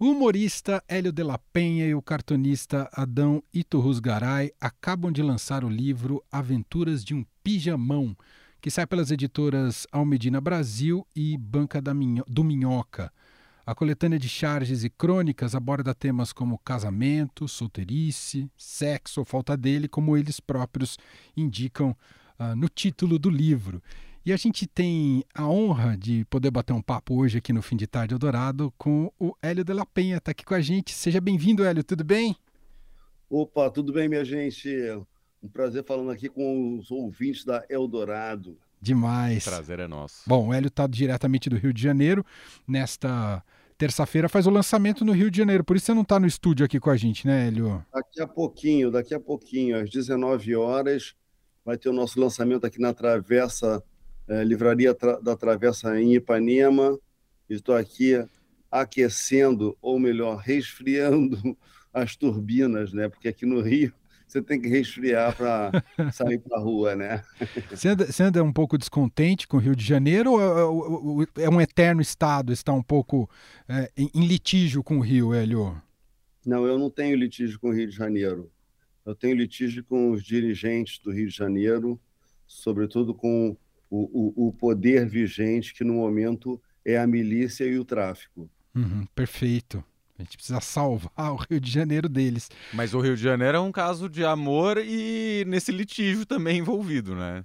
O humorista Hélio de la Penha e o cartunista Adão Iturrusgaray acabam de lançar o livro Aventuras de um Pijamão, que sai pelas editoras Almedina Brasil e Banca do Minhoca. A coletânea de charges e crônicas aborda temas como casamento, solteirice, sexo ou falta dele, como eles próprios indicam uh, no título do livro. E a gente tem a honra de poder bater um papo hoje aqui no Fim de Tarde Eldorado com o Hélio de la Penha. Está aqui com a gente. Seja bem-vindo, Hélio. Tudo bem? Opa, tudo bem, minha gente? Um prazer falando aqui com os ouvintes da Eldorado. Demais. O prazer é nosso. Bom, o Hélio está diretamente do Rio de Janeiro. Nesta terça-feira faz o lançamento no Rio de Janeiro. Por isso você não está no estúdio aqui com a gente, né, Hélio? Daqui a pouquinho, daqui a pouquinho, às 19 horas, vai ter o nosso lançamento aqui na Travessa é, Livraria da Travessa em Ipanema. Estou aqui aquecendo, ou melhor, resfriando as turbinas, né? Porque aqui no Rio você tem que resfriar para sair para a rua, né? Você anda, você anda, um pouco descontente com o Rio de Janeiro ou é, é um eterno estado, está um pouco é, em litígio com o Rio, Hélio? Não, eu não tenho litígio com o Rio de Janeiro. Eu tenho litígio com os dirigentes do Rio de Janeiro, sobretudo com o, o, o poder vigente, que no momento é a milícia e o tráfico. Uhum, perfeito. A gente precisa salvar o Rio de Janeiro deles. Mas o Rio de Janeiro é um caso de amor e nesse litígio também envolvido, né?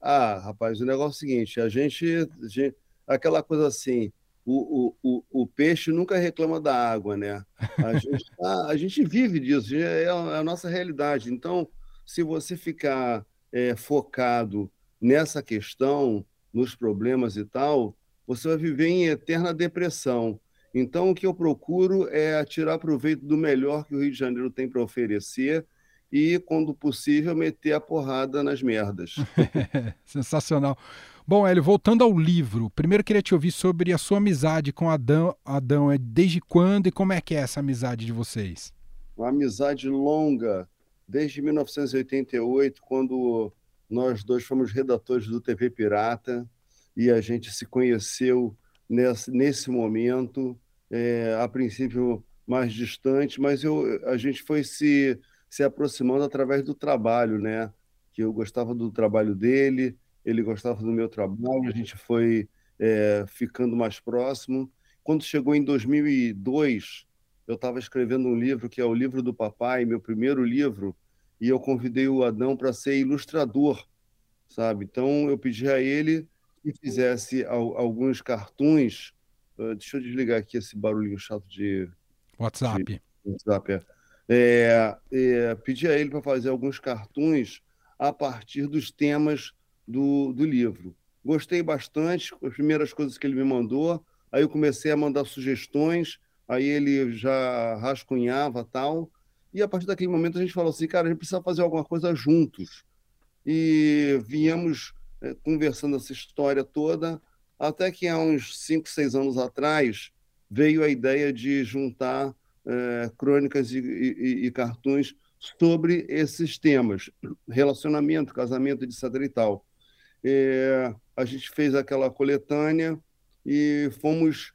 Ah, rapaz, o negócio é o seguinte: a gente. A gente aquela coisa assim. O, o, o, o, peixe nunca reclama da água, né? A gente, a, tá, a gente vive disso, é a, é a, nossa realidade. Então, se você ficar é, focado nessa questão, nos problemas e tal, você vai viver em eterna depressão. Então, o que eu procuro é tirar proveito do melhor que o Rio de Janeiro tem para oferecer e, quando possível, meter a porrada nas merdas. Sensacional. Bom, Hélio, voltando ao livro, primeiro queria te ouvir sobre a sua amizade com Adão. Adão, é desde quando e como é que é essa amizade de vocês? Uma amizade longa, desde 1988, quando nós dois fomos redatores do TV Pirata e a gente se conheceu nesse, nesse momento, é, a princípio mais distante, mas eu, a gente foi se, se aproximando através do trabalho, né? Que eu gostava do trabalho dele, ele gostava do meu trabalho, a gente foi é, ficando mais próximo. Quando chegou em 2002, eu estava escrevendo um livro que é o livro do papai, meu primeiro livro, e eu convidei o Adão para ser ilustrador, sabe? Então eu pedi a ele que fizesse alguns cartoons. Uh, deixa eu desligar aqui esse barulhinho chato de WhatsApp. De WhatsApp é. É, é, pedi a ele para fazer alguns cartoons a partir dos temas do, do livro. Gostei bastante, as primeiras coisas que ele me mandou, aí eu comecei a mandar sugestões, aí ele já rascunhava tal, e a partir daquele momento a gente falou assim, cara, a gente precisa fazer alguma coisa juntos. E viemos é, conversando essa história toda, até que há uns 5, 6 anos atrás veio a ideia de juntar é, crônicas e, e, e cartoons sobre esses temas, relacionamento, casamento, etc. e tal. É, a gente fez aquela coletânea e fomos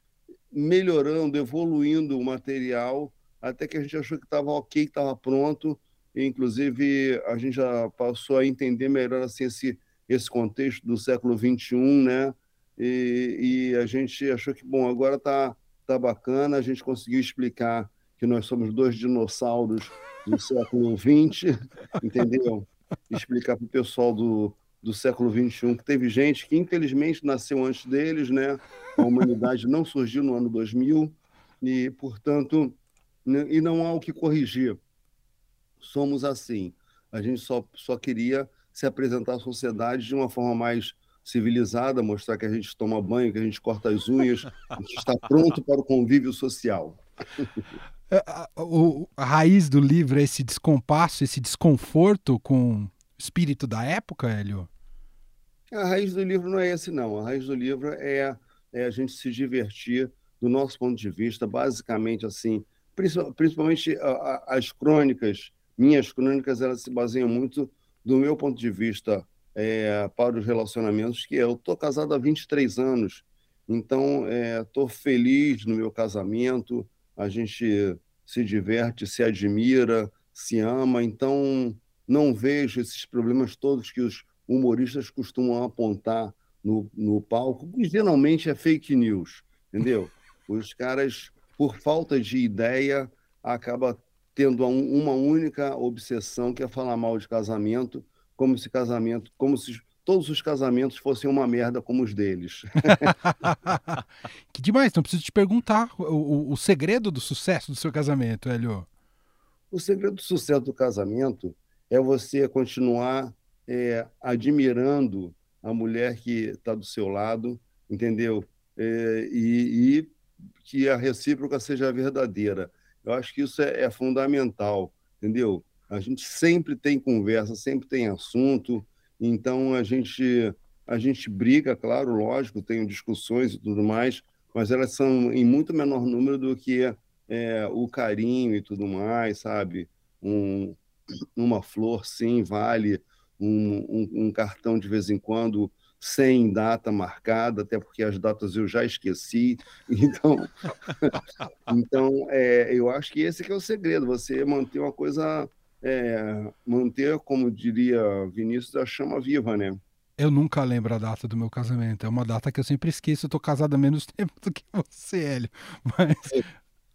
melhorando, evoluindo o material até que a gente achou que estava ok, que estava pronto. E, inclusive, a gente já passou a entender melhor assim, esse, esse contexto do século XXI, né? E, e a gente achou que, bom, agora está tá bacana, a gente conseguiu explicar que nós somos dois dinossauros do século XX, entendeu? Explicar para o pessoal do, do século XXI que teve gente que, infelizmente, nasceu antes deles, né? A humanidade não surgiu no ano 2000 e, portanto, e não há o que corrigir. Somos assim. A gente só, só queria se apresentar à sociedade de uma forma mais civilizada, mostrar que a gente toma banho, que a gente corta as unhas, a gente está pronto para o convívio social. É, a, a, raiz do livro é esse descompasso, esse desconforto com o espírito da época, Hélio? A raiz do livro não é esse, não. A raiz do livro é, é a gente se divertir, do nosso ponto de vista, basicamente assim, principalmente as crônicas, minhas crônicas, elas se baseiam muito do meu ponto de vista é, para os relacionamentos, que é, eu estou casado há 23 anos, então estou é, feliz no meu casamento, a gente se diverte, se admira, se ama. Então, não vejo esses problemas todos que os humoristas costumam apontar no, no palco, que geralmente é fake news, entendeu? Os caras, por falta de ideia, acaba tendo uma única obsessão que é falar mal de casamento, como se casamento, como se todos os casamentos fossem uma merda como os deles. que demais, então preciso te perguntar o, o, o, segredo do sucesso do seu casamento, Hélio. O segredo do sucesso do casamento é você continuar é, admirando a mulher que está do seu lado, entendeu? É, e, e, que a recíproca seja verdadeira. Eu acho que isso é, é fundamental, entendeu? A gente sempre tem conversa, sempre tem assunto, então a gente a gente briga, claro, lógico, tem discussões e tudo mais, mas elas são em muito menor número do que é, o carinho e tudo mais, sabe? Um, uma flor, sim, vale um, um, um, cartão de vez em quando sem data marcada, até porque as datas eu já esqueci. Então, então é, eu acho que esse que é o segredo, você manter uma coisa é, manter, como diria Vinícius, a chama viva, né? Eu nunca lembro a data do meu casamento. É uma data que eu sempre esqueço. Eu tô casado há menos tempo do que você, Hélio. Mas...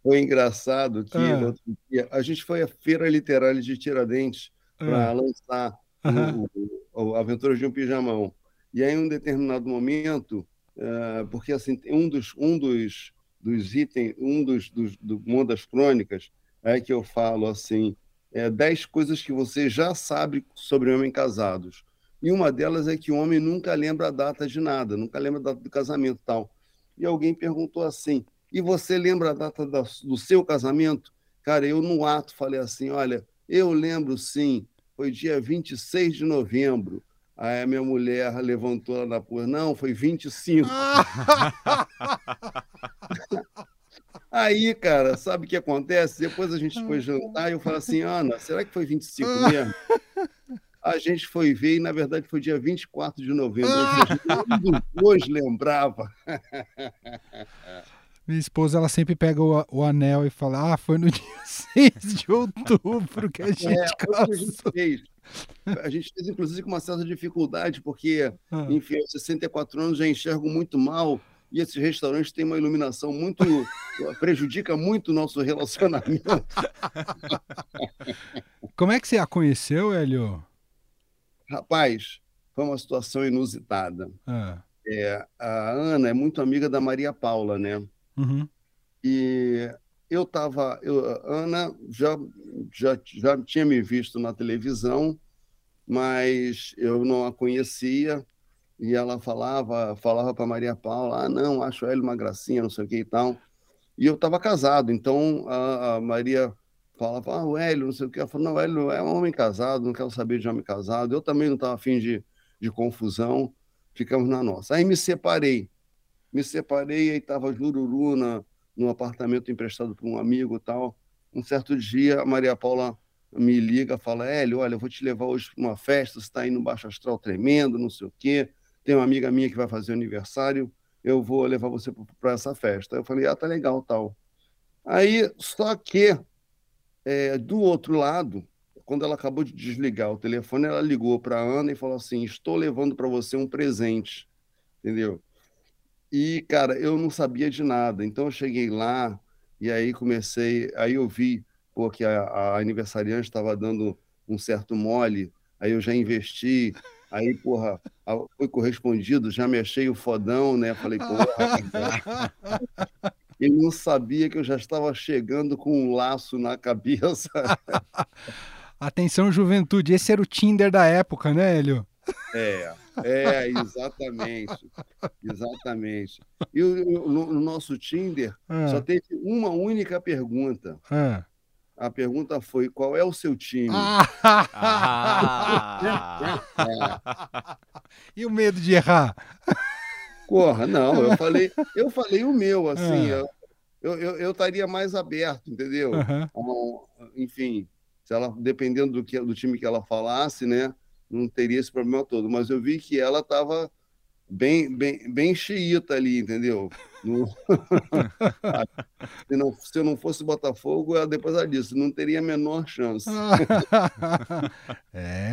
Foi engraçado que ah. dia, a gente foi à Feira Literária de Tiradentes para ah. lançar o, o, o Aventuras de um Pijamão. E aí, em um determinado momento, uh, porque assim, um dos, um dos, dos itens, um dos, dos do, uma das crônicas é que eu falo assim, é, 10 coisas que você já sabe sobre homens casados. E uma delas é que o homem nunca lembra a data de nada, nunca lembra a data do casamento tal. E alguém perguntou assim: e você lembra a data da, do seu casamento? Cara, eu no ato falei assim: olha, eu lembro sim, foi dia 26 de novembro. Aí a minha mulher levantou lá na porra, não, foi 25. Aí, cara, sabe o que acontece? Depois a gente foi jantar e eu falo assim, Ana, será que foi 25 mesmo? A gente foi ver e, na verdade, foi dia 24 de novembro. Hoje lembrava. Minha esposa, ela sempre pega o, o, anel e fala, ah, foi no dia 6 de outubro que a é, gente é, casou. A gente, fez. a gente fez, inclusive, com uma certa dificuldade, porque, ah. enfim, aos 64 anos já enxergo muito mal e esses restaurantes têm uma iluminação muito. prejudica muito o nosso relacionamento. Como é que você a conheceu, Hélio? Rapaz, foi uma situação inusitada. Ah. É, a Ana é muito amiga da Maria Paula, né? Uhum. E eu estava. Ana já, já, já tinha me visto na televisão, mas eu não a conhecia e ela falava falava para Maria Paula, ah, não, acho ele uma gracinha, não sei o que e tal. E eu estava casado, então a, a, Maria falava, ah, o Hélio, não sei o que. Ela falou, não, o Hélio é um homem casado, não quero saber de homem casado. Eu também não estava afim de, de confusão, ficamos na nossa. Aí me separei, me separei, aí estava Jururu na, num apartamento emprestado por um amigo e tal. Um certo dia, a Maria Paula me liga, fala, Hélio, olha, eu vou te levar hoje para uma festa, você está indo baixo astral tremendo, não sei o quê tem uma amiga minha que vai fazer aniversário, eu vou levar você para essa festa. Eu falei, ah, tá legal, tal. Aí, só que, é, do outro lado, quando ela acabou de desligar o telefone, ela ligou para a Ana e falou assim: Estou levando para você um presente, entendeu? E, cara, eu não sabia de nada. Então, eu cheguei lá e aí comecei. Aí eu vi pô, que a, a aniversariante estava dando um certo mole, aí eu já investi Aí, porra, foi correspondido, já me achei o fodão, né? Falei, porra. Ele não sabia que eu já estava chegando com um laço na cabeça. Atenção, juventude, esse era o Tinder da época, né, Hélio? É, é, exatamente. Exatamente. E o, no, no nosso Tinder ah. só teve uma única pergunta. Ah. A pergunta foi: qual é o seu time? Ah. E o medo de errar? Porra, não, eu falei, eu falei o meu, assim, ah. eu, eu, eu, estaria mais aberto, entendeu? Uhum. enfim, se ela, dependendo do, que, do time que ela falasse, né, não teria esse problema todo. Mas eu vi que ela estava bem, bem, bem xiita ali, entendeu? No... se, não, se eu não fosse Botafogo, depois ela disse, não teria a menor chance. é,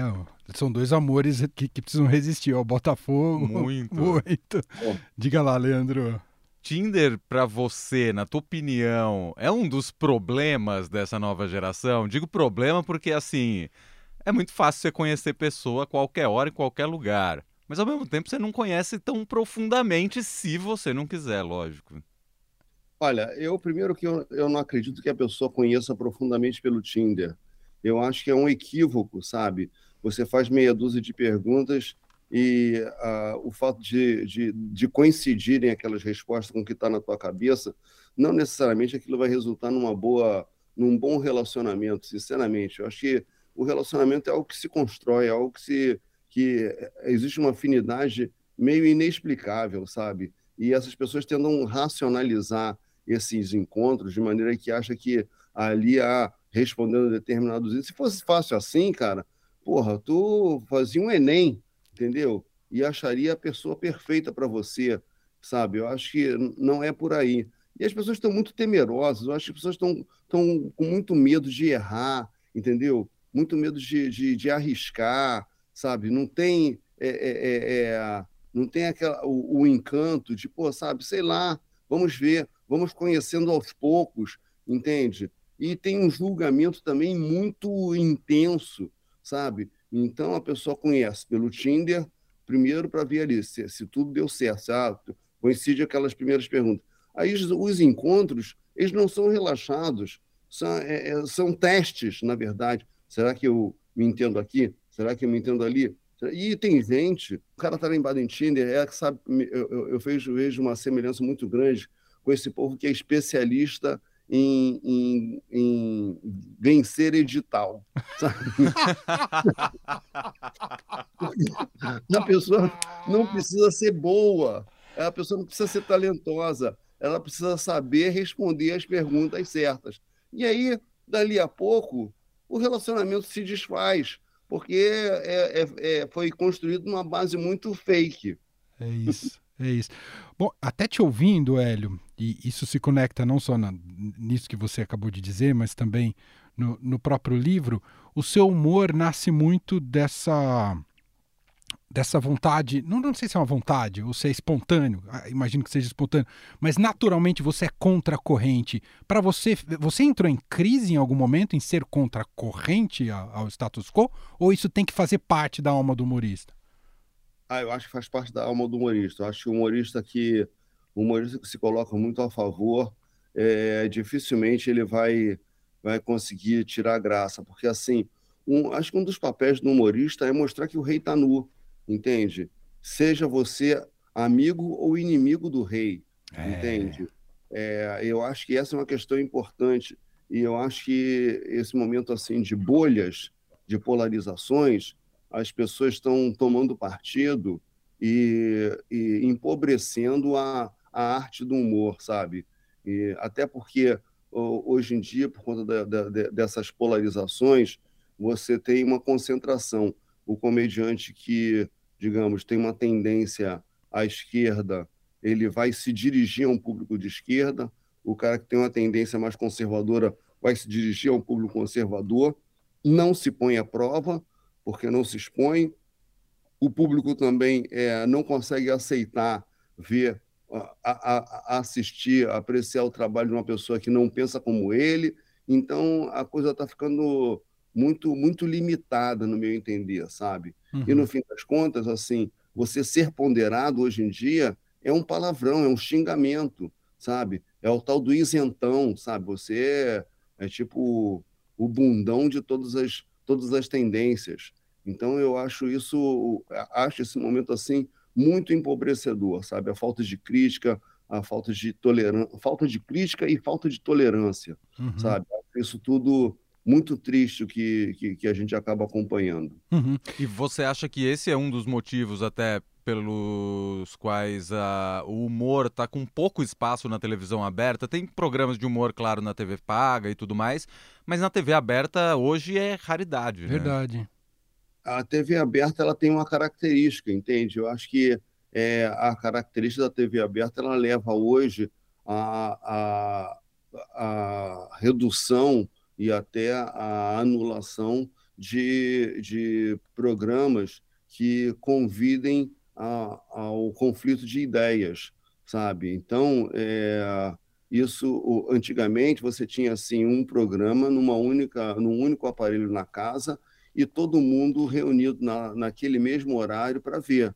são dois amores que, que precisam resistir ao Botafogo. Muito. Muito. Diga lá, Leandro. Tinder, para você, na tua opinião, é um dos problemas dessa nova geração? Digo problema porque, assim, é muito fácil você conhecer pessoa a qualquer hora, em qualquer lugar. Mas, ao mesmo tempo, você não conhece tão profundamente se você não quiser, lógico. Olha, eu, primeiro que eu, eu não acredito que a pessoa conheça profundamente pelo Tinder. Eu acho que é um equívoco, sabe? Você faz meia dúzia de perguntas e uh, o fato de, de, de, coincidirem aquelas respostas com o que está na tua cabeça, não necessariamente aquilo vai resultar numa boa, num bom relacionamento, sinceramente. Eu acho que o relacionamento é algo que se constrói, é algo que se que existe uma afinidade meio inexplicável, sabe? E essas pessoas tentam racionalizar esses encontros de maneira que acha que ali há respondendo determinados itens. Se fosse fácil assim, cara, porra, tu fazia um Enem, entendeu? E acharia a pessoa perfeita para você, sabe? Eu acho que não é por aí. E as pessoas estão muito temerosas, eu acho que as pessoas estão, estão com muito medo de errar, entendeu? Muito medo de, de, de arriscar, sabe? Não tem, é, é, é, é não tem aquela, o, o, encanto de, pô, sabe, sei lá, vamos ver, vamos conhecendo aos poucos, entende? E tem um julgamento também muito intenso, sabe? Então a pessoa conhece pelo Tinder, primeiro para ver ali se, se, tudo deu certo, se, ah, coincide aquelas primeiras perguntas. Aí os, os encontros, eles não são relaxados, são, é, é, são testes, na verdade. Será que eu me entendo aqui? Será que eu me entendo ali? E tem gente, o cara está lembrado em Tinder, é sabe, eu, eu, eu vejo, vejo uma semelhança muito grande com esse povo que é especialista em, em, em vencer edital. a pessoa não precisa ser boa, a pessoa não precisa ser talentosa, ela precisa saber responder as perguntas certas. E aí, dali a pouco, o relacionamento se desfaz, porque é, é, é, foi construído numa base muito fake. É isso. É isso. Bom, até te ouvindo, Hélio, e isso se conecta não só na, nisso que você acabou de dizer, mas também no, no próprio livro, o seu humor nasce muito dessa dessa vontade, não, não sei se é uma vontade ou se é espontâneo, ah, imagino que seja espontâneo, mas naturalmente você é contra a corrente. Para você, você entrou em crise em algum momento em ser contra a corrente ao status quo ou isso tem que fazer parte da alma do humorista? Ah, eu acho que faz parte da alma do humorista. Eu acho que o humorista que o humorista que se coloca muito a favor, é, dificilmente ele vai vai conseguir tirar graça, porque assim, um, acho que um dos papéis do humorista é mostrar que o rei está nu, entende? Seja você amigo ou inimigo do rei, é. entende? É, eu acho que essa é uma questão importante e eu acho que esse momento assim de bolhas, de polarizações, as pessoas estão tomando partido e, e empobrecendo a, a arte do humor, sabe? E até porque hoje em dia, por conta da, da, dessas polarizações, você tem uma concentração. O comediante que, digamos, tem uma tendência à esquerda, ele vai se dirigir a um público de esquerda. O cara que tem uma tendência mais conservadora vai se dirigir a um público conservador. Não se põe à prova, porque não se expõe. O público também é, não consegue aceitar ver, a, a, a assistir, apreciar o trabalho de uma pessoa que não pensa como ele. Então a coisa está ficando muito muito limitada no meu entender, sabe? Uhum. E no fim das contas, assim, você ser ponderado hoje em dia é um palavrão, é um xingamento, sabe? É o tal do isentão, sabe? Você é, é tipo o bundão de todas as todas as tendências. Então eu acho isso, acho esse momento assim muito empobrecedor, sabe? A falta de crítica, a falta de tolerância, falta de crítica e falta de tolerância, uhum. sabe? Isso tudo muito triste que, que, que, a gente acaba acompanhando. Uhum. E você acha que esse é um dos motivos até pelos quais uh, o humor está com pouco espaço na televisão aberta? Tem programas de humor, claro, na TV paga e tudo mais, mas na TV aberta hoje é raridade. Verdade. Né? A TV aberta ela tem uma característica, entende? Eu acho que é, a característica da TV aberta ela leva hoje a, a, a redução e até a anulação de, de programas que convidem a, ao conflito de ideias, sabe? Então, é, isso antigamente você tinha assim um programa numa única, num único aparelho na casa e todo mundo reunido na, naquele mesmo horário para ver.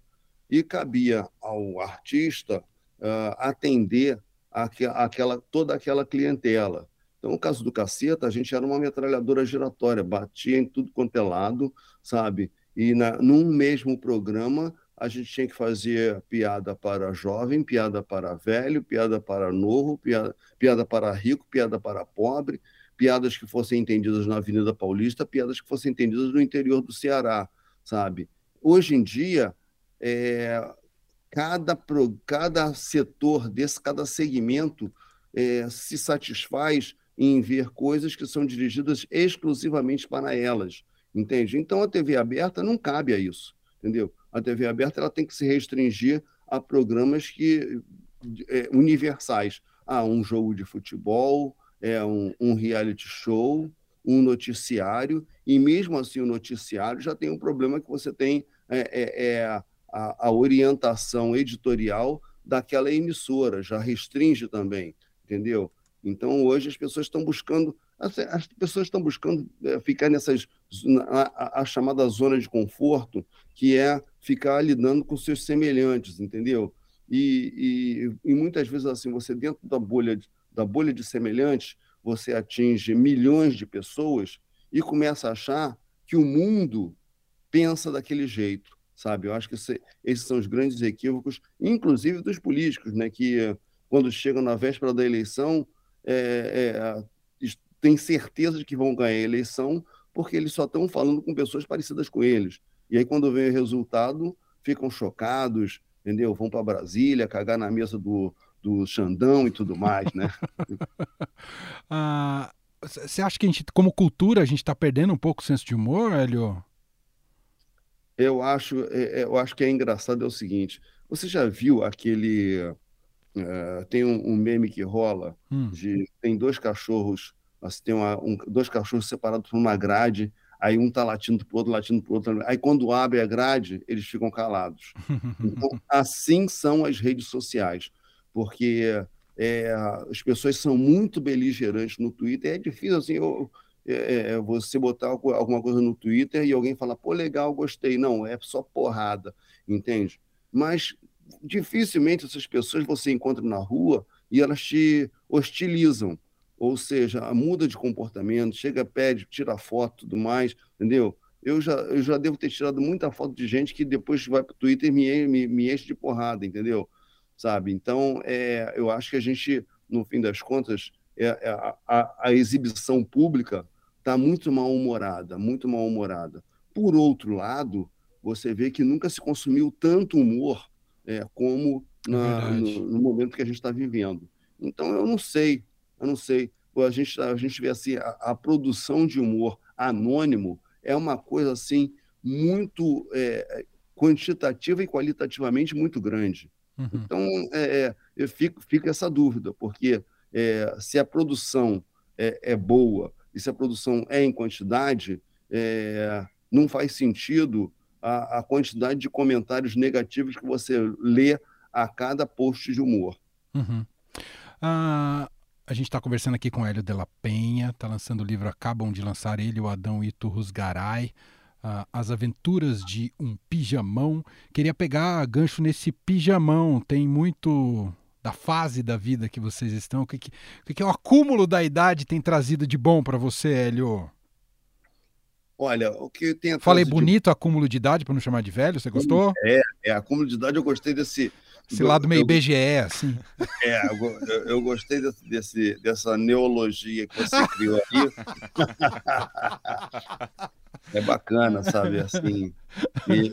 E cabia ao artista uh, atender aquela, toda aquela clientela. Então, no caso do Caceta, a gente era uma metralhadora giratória, batia em tudo quanto é lado, sabe? E na, num mesmo programa, a gente tinha que fazer piada para jovem, piada para velho, piada para novo, piada, piada para rico, piada para pobre, piadas que fossem entendidas na Avenida Paulista, piadas que fossem entendidas no interior do Ceará, sabe? Hoje em dia, é, cada, cada setor desse, cada segmento é, se satisfaz em ver coisas que são dirigidas exclusivamente para elas, entende? Então a TV aberta não cabe a isso, entendeu? A TV aberta ela tem que se restringir a programas que é, universais, a ah, um jogo de futebol, é um, um reality show, um noticiário, e mesmo assim o noticiário já tem um problema que você tem é, é, é a, a, orientação editorial daquela emissora, já restringe também, entendeu? Então hoje as pessoas estão buscando, as, pessoas estão buscando é, ficar nessas a, a, chamada zona de conforto, que é ficar lidando com seus semelhantes, entendeu? E, e, e muitas vezes assim você dentro da bolha da bolha de semelhantes, você atinge milhões de pessoas e começa a achar que o mundo pensa daquele jeito, sabe? Eu acho que esse, esses são os grandes equívocos, inclusive dos políticos, né? Que quando chegam na véspera da eleição, é, é, tem certeza de que vão ganhar a eleição porque eles só estão falando com pessoas parecidas com eles. E aí, quando vem o resultado, ficam chocados, entendeu? Vão para Brasília, cagar na mesa do, do Xandão e tudo mais, né? ah, você acha que a gente, como cultura, a gente está perdendo um pouco o senso de humor, Hélio? Eu acho, é, é, eu acho que é engraçado é o seguinte. Você já viu aquele uh, tem um, um, meme que rola hum. de tem dois cachorros, assim, tem uma, um, dois cachorros separados por uma grade. Aí um tá latindo pro outro, latindo pro outro. Aí quando abre a grade, eles ficam calados. Então, assim são as redes sociais porque é, as pessoas são muito beligerantes no Twitter. É difícil assim, eu, é, é, você botar alguma coisa no Twitter e alguém falar, pô, legal, gostei. Não, é só porrada, entende? Mas dificilmente essas pessoas você encontra na rua e elas te hostilizam. Ou seja, muda de comportamento, chega, pede, tira foto tudo mais, entendeu? Eu já, eu já devo ter tirado muita foto de gente que depois vai para o Twitter e me, me, me enche de porrada, entendeu? sabe? Então, é, eu acho que a gente, no fim das contas, é, é a, a, exibição pública está muito mal-humorada, muito mal-humorada. Por outro lado, você vê que nunca se consumiu tanto humor é, como na, no, no, momento que a gente está vivendo. Então, eu não sei, eu não sei. A gente, a gente vê assim, a, a produção de humor anônimo é uma coisa assim muito é, quantitativa e qualitativamente muito grande. Uhum. Então, é, é, eu fico, fica essa dúvida, porque é, se a produção é, é, boa e se a produção é em quantidade, é, não faz sentido a, a, quantidade de comentários negativos que você lê a cada post de humor. Uhum. Ah, a gente está conversando aqui com Hélio de la Penha, está lançando o livro, acabam de lançar ele, o Adão Ito Rusgaray uh, As Aventuras de um Pijamão. Queria pegar gancho nesse pijamão, tem muito da fase da vida que vocês estão. O que, que, o, que o acúmulo da idade tem trazido de bom para você, Hélio? Olha, o que tem Falei bonito de... acúmulo de idade para não chamar de velho, você gostou? É, é, acúmulo de idade eu gostei desse. Esse do, lado meio eu, BGE, assim. É, eu, eu gostei desse, desse, dessa neologia que você criou aí. É bacana, sabe? Assim,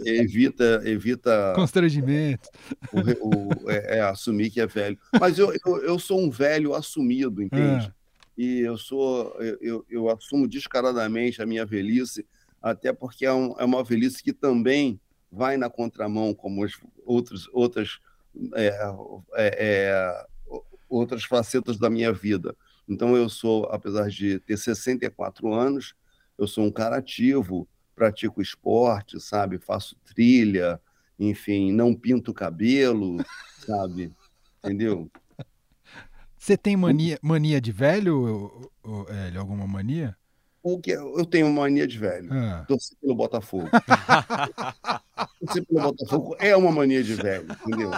evita, evita. Constrangimento. O, o, é, é, assumir que é velho. Mas eu, eu, eu sou um velho assumido, entende? É. E eu sou, eu, eu assumo descaradamente a minha velhice, até porque é, um, é uma velhice que também vai na contramão, como os outros, outras, é, é, é, outras facetas da minha vida. Então, eu sou, apesar de ter 64 anos, eu sou um cara ativo, pratico esporte, sabe? Faço trilha, enfim, não pinto cabelo, sabe? Entendeu? Você tem mania, mania de velho, Hélio? Alguma mania? O que eu tenho mania de velho. Ah. Torcer pelo Botafogo. Torcer pelo Botafogo é uma mania de velho, entendeu?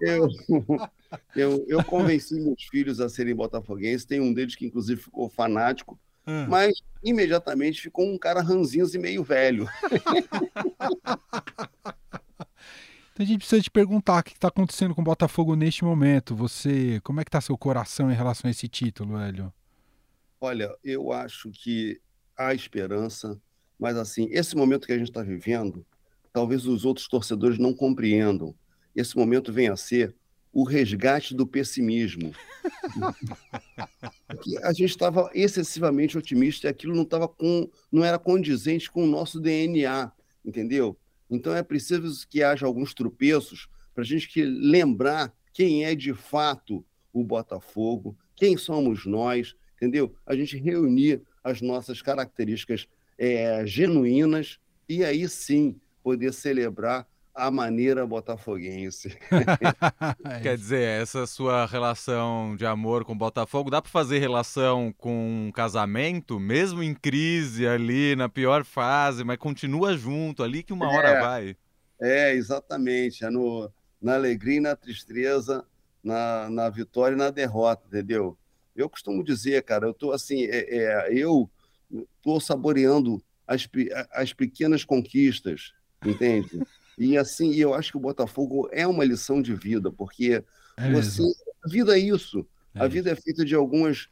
Eu, eu, eu convenci meus filhos a serem botafoguenses. Tem um deles que, inclusive, ficou fanático, ah. mas imediatamente ficou um cara ranzinho e meio velho. Então a gente precisa te perguntar o que está acontecendo com o Botafogo neste momento. Você, como é que está seu coração em relação a esse título, Hélio? Olha, eu acho que há esperança, mas assim, esse momento que a gente está vivendo, talvez os outros torcedores não compreendam. Esse momento venha a ser o resgate do pessimismo. a gente estava excessivamente otimista e aquilo não estava com, não era condizente com o nosso DNA, entendeu? Então é preciso que haja alguns tropeços para a gente lembrar quem é de fato o Botafogo, quem somos nós, entendeu? A gente reunir as nossas características é, genuínas e aí sim poder celebrar a maneira botafoguense. Quer dizer, essa sua relação de amor com o Botafogo, dá para fazer relação com um casamento, mesmo em crise ali, na pior fase, mas continua junto ali que uma é, hora vai. É, exatamente. É no, na alegria e na tristeza, na, na vitória e na derrota, entendeu? Eu costumo dizer, cara, eu tô assim, é, é, eu tô saboreando as, as pequenas conquistas, entende? E assim, eu acho que o Botafogo é uma lição de vida, porque é você, a vida é isso. É a vida isso. é feita de algumas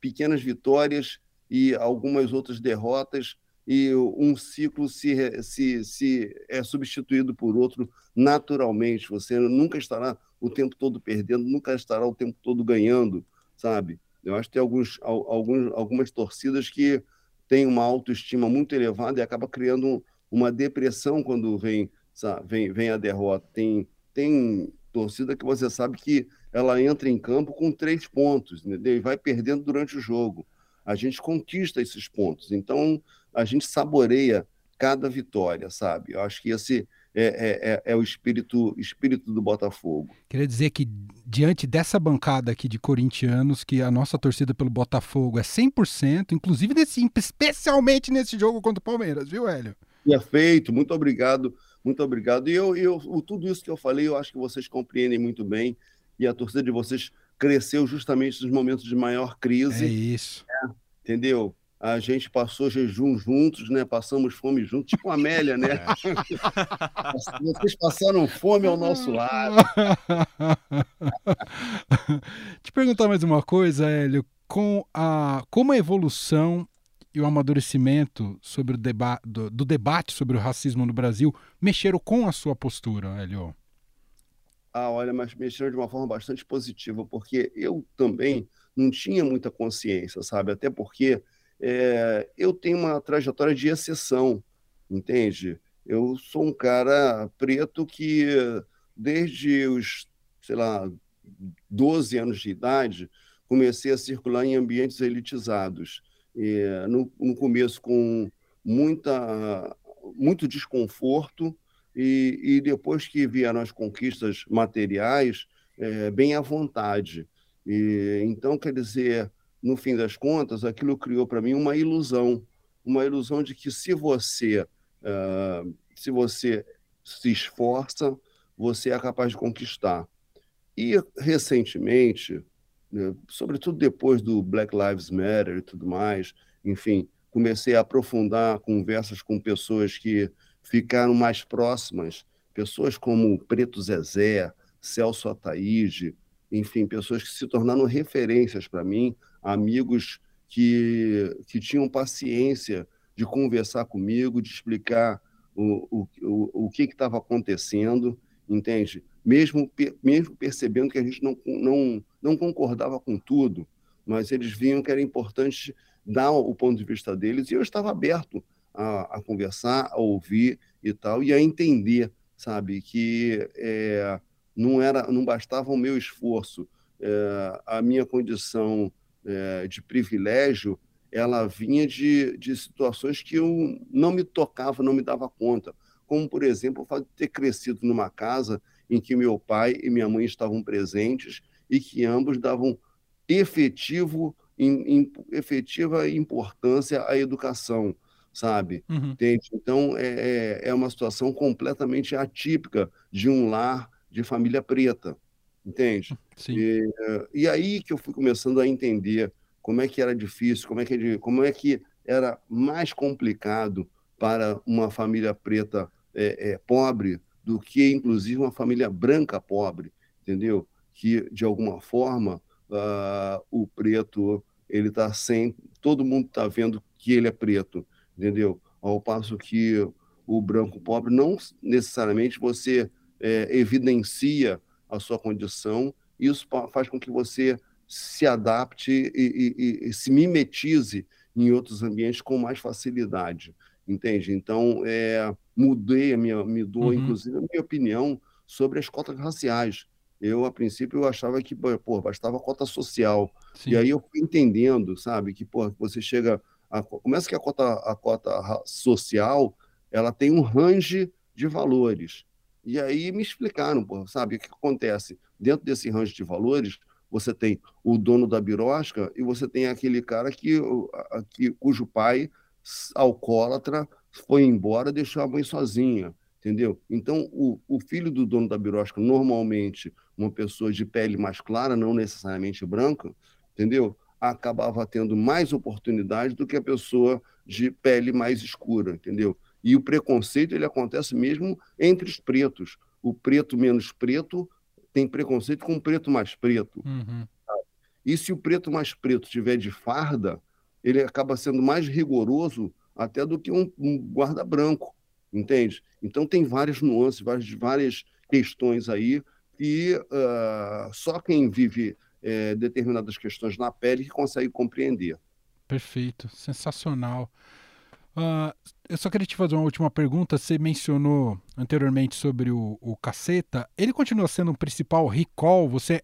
pequenas vitórias e algumas outras derrotas, e um ciclo se, se, se é substituído por outro naturalmente. Você nunca estará o tempo todo perdendo, nunca estará o tempo todo ganhando, sabe? Eu acho que tem alguns, alguns, algumas torcidas que têm uma autoestima muito elevada e acaba criando uma depressão quando vem sabe, vem, vem a derrota. Tem, tem torcida que você sabe que ela entra em campo com três pontos entendeu? e vai perdendo durante o jogo. A gente conquista esses pontos. Então, a gente saboreia cada vitória, sabe? Eu acho que esse é, é, é, é, o espírito, espírito do Botafogo. Queria dizer que, diante dessa bancada aqui de corintianos, que a nossa torcida pelo Botafogo é 100%, inclusive nesse, especialmente nesse jogo contra o Palmeiras, viu, Hélio? Perfeito, muito obrigado muito obrigado. E eu, eu, tudo isso que eu falei, eu acho que vocês compreendem muito bem. E a torcida de vocês cresceu justamente nos momentos de maior crise. É isso. Né? Entendeu? A gente passou jejum juntos, né? Passamos fome juntos, tipo a Amélia, né? É. Vocês passaram fome ao nosso lado. Te perguntar mais uma coisa, Hélio. Com a, como a evolução e o amadurecimento sobre o deba do, do, debate sobre o racismo no Brasil mexeram com a sua postura, Helio? Ah, olha, mas mexeram de uma forma bastante positiva, porque eu também não tinha muita consciência, sabe? Até porque é, eu tenho uma trajetória de exceção, entende? Eu sou um cara preto que, desde os, sei lá, 12 anos de idade, comecei a circular em ambientes elitizados é, no, no, começo com muita, muito desconforto, e, e, depois que vieram as conquistas materiais, é, bem à vontade. E, então, quer dizer, no fim das contas, aquilo criou para mim uma ilusão, uma ilusão de que se você, uh, se você se esforça, você é capaz de conquistar. E recentemente, né? sobretudo depois do Black Lives Matter e tudo mais, enfim, comecei a aprofundar conversas com pessoas que ficaram mais próximas, pessoas como Preto Zezé, Celso Ataíde, enfim, pessoas que se tornaram referências para mim, amigos que, que tinham paciência de conversar comigo, de explicar o, o, o, o que estava acontecendo, entende? Mesmo, mesmo percebendo que a gente não, não, não concordava com tudo, mas eles viam que era importante dar o ponto de vista deles e eu estava aberto a, a conversar, a ouvir e tal, e a entender, sabe, que é, não era, não bastava o meu esforço, é, a minha condição é, de privilégio, ela vinha de, de situações que eu não me tocava, não me dava conta, como por exemplo o fato de ter crescido numa casa em que meu pai e minha mãe estavam presentes e que ambos davam efetivo, in, in, efetiva importância à educação, sabe? Uhum. Então, é, é, é uma situação completamente atípica de um lar de família preta, entende? Sim. E, e aí que eu fui começando a entender como é que era difícil, como é que, como é que era mais complicado para uma família preta é, é, pobre do que, inclusive, uma família branca pobre, entendeu? Que, de alguma forma, uh, o preto, ele está sem... Todo mundo está vendo que ele é preto, entendeu? Ao passo que o branco pobre não necessariamente você é, evidencia a sua condição, isso faz com que você se adapte e, e, e, se mimetize em outros ambientes com mais facilidade, entende? Então, é, mudei a minha, mudou uhum. inclusive a minha opinião sobre as cotas raciais. Eu, a princípio, eu achava que, pô, bastava cota social. Sim. E aí eu fui entendendo, sabe, que, pô, você chega a, começa que a cota, a cota social, ela tem um range de valores. E aí me explicaram, pô, sabe, o que acontece? Dentro desse range de valores, você tem o dono da birosca e você tem aquele cara que, que cujo pai, alcoólatra, foi embora, deixou a mãe sozinha, entendeu? Então, o, o filho do dono da birosca, normalmente uma pessoa de pele mais clara, não necessariamente branca, entendeu? Acabava tendo mais oportunidade do que a pessoa de pele mais escura, entendeu? E o preconceito ele acontece mesmo entre os pretos. O preto menos preto tem preconceito com o preto mais preto. Uhum. E se o preto mais preto tiver de farda, ele acaba sendo mais rigoroso até do que um, um guarda branco, entende? Então tem várias nuances, várias, várias questões aí que uh, só quem vive é, determinadas questões na pele que consegue compreender. Perfeito, sensacional. Uh, eu só queria te fazer uma última pergunta. Você mencionou anteriormente sobre o, o Caceta. Ele continua sendo o principal recall? Você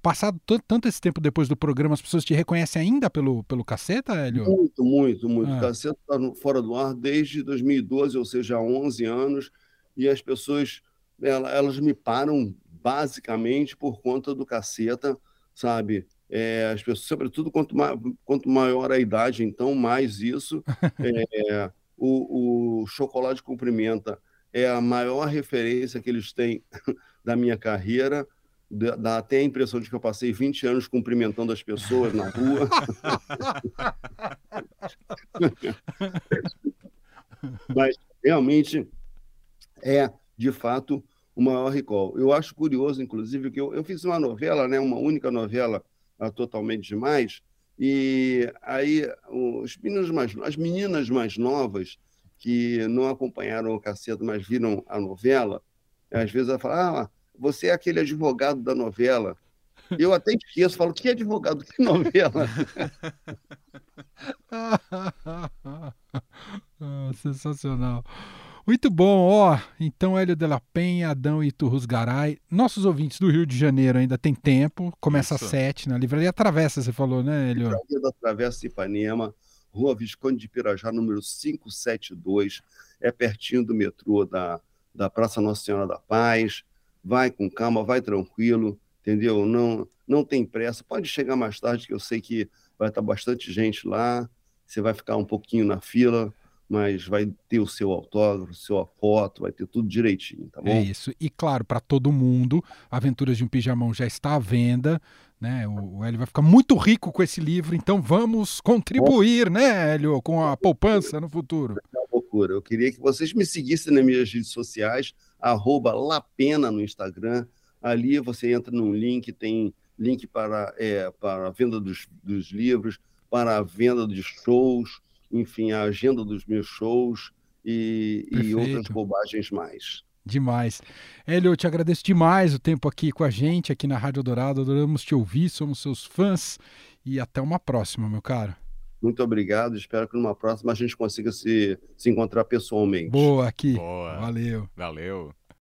passado tanto esse tempo depois do programa, as pessoas te reconhecem ainda pelo, pelo Caceta, Hélio? Muito, muito, muito. Ah. Caceta está fora do ar desde 2012, ou seja, há 11 anos, e as pessoas, elas, elas me param basicamente por conta do Caceta, sabe? É, as pessoas, sobretudo, quanto, ma quanto maior a idade, então, mais isso. É, o, o Chocolate Cumprimenta é a maior referência que eles têm da minha carreira dá até a impressão de que eu passei 20 anos cumprimentando as pessoas na rua. Mas realmente é, de fato, o maior recall. Eu acho curioso, inclusive, que eu, eu fiz uma novela, né, uma única novela uh, totalmente demais, e aí os meninos mais, as meninas mais novas que não acompanharam o cacete, mas viram a novela, às vezes ela fala, ah, você é aquele advogado da novela. Eu até esqueço, falo, que advogado, que novela? ah, sensacional. Muito bom, ó. Então, Hélio de la Penha, Adão e Turrus Garay. Nossos ouvintes do Rio de Janeiro ainda tem tempo. Começa Isso. às sete na livraria Travessa, você falou, né, Hélio? Livraria da Travessa Ipanema, Rua Visconde de Pirajá, número 572. É pertinho do metrô da, da Praça Nossa Senhora da Paz vai com calma, vai tranquilo, entendeu? Não, não tem pressa. Pode chegar mais tarde, que eu sei que vai estar bastante gente lá. Você vai ficar um pouquinho na fila, mas vai ter o seu autógrafo, sua foto, vai ter tudo direitinho, tá bom? É isso. E claro, para todo mundo, Aventuras de um Pijamão já está à venda. Né? O, o Hélio vai ficar muito rico com esse livro, então vamos contribuir, né, Hélio, com a poupança no futuro. É uma loucura. Eu queria que vocês me seguissem nas minhas redes sociais, arroba Lapena no Instagram. Ali você entra num link, tem link para, é, para a venda dos, dos livros, para a venda de shows, enfim, a agenda dos meus shows e, e outras bobagens mais. Demais. Hélio, eu te agradeço demais o tempo aqui com a gente, aqui na Rádio Dourado. Adoramos te ouvir, somos seus fãs. E até uma próxima, meu caro. Muito obrigado. Espero que numa próxima a gente consiga se, se encontrar pessoalmente. Boa, aqui. Boa. Valeu. Valeu.